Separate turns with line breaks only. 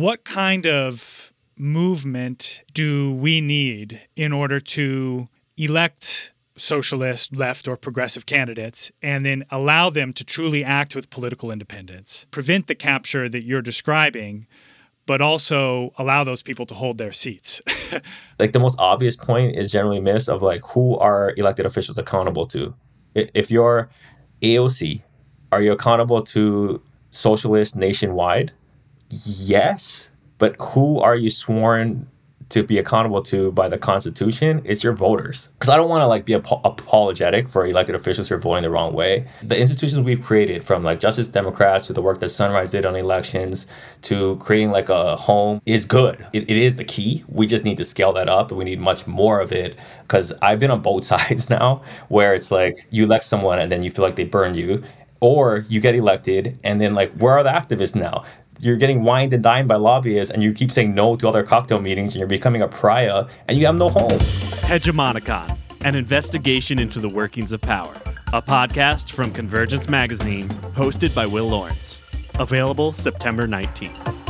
what kind of movement do we need in order to elect socialist, left, or progressive candidates and then allow them to truly act with political independence, prevent the capture that you're describing, but also allow those people to hold their seats.
like the most obvious point is generally missed of like who are elected officials accountable to. If you're AOC, are you accountable to socialists nationwide? Yes, but who are you sworn to be accountable to by the Constitution, it's your voters. Because I don't want to like be ap- apologetic for elected officials who are voting the wrong way. The institutions we've created, from like Justice Democrats to the work that Sunrise did on elections to creating like a home, is good. It, it is the key. We just need to scale that up. We need much more of it. Because I've been on both sides now, where it's like you elect someone and then you feel like they burn you, or you get elected and then like where are the activists now you're getting wined and dined by lobbyists and you keep saying no to other cocktail meetings and you're becoming a pariah and you have no home.
Hegemonicon, an investigation into the workings of power. A podcast from Convergence Magazine, hosted by Will Lawrence. Available September 19th.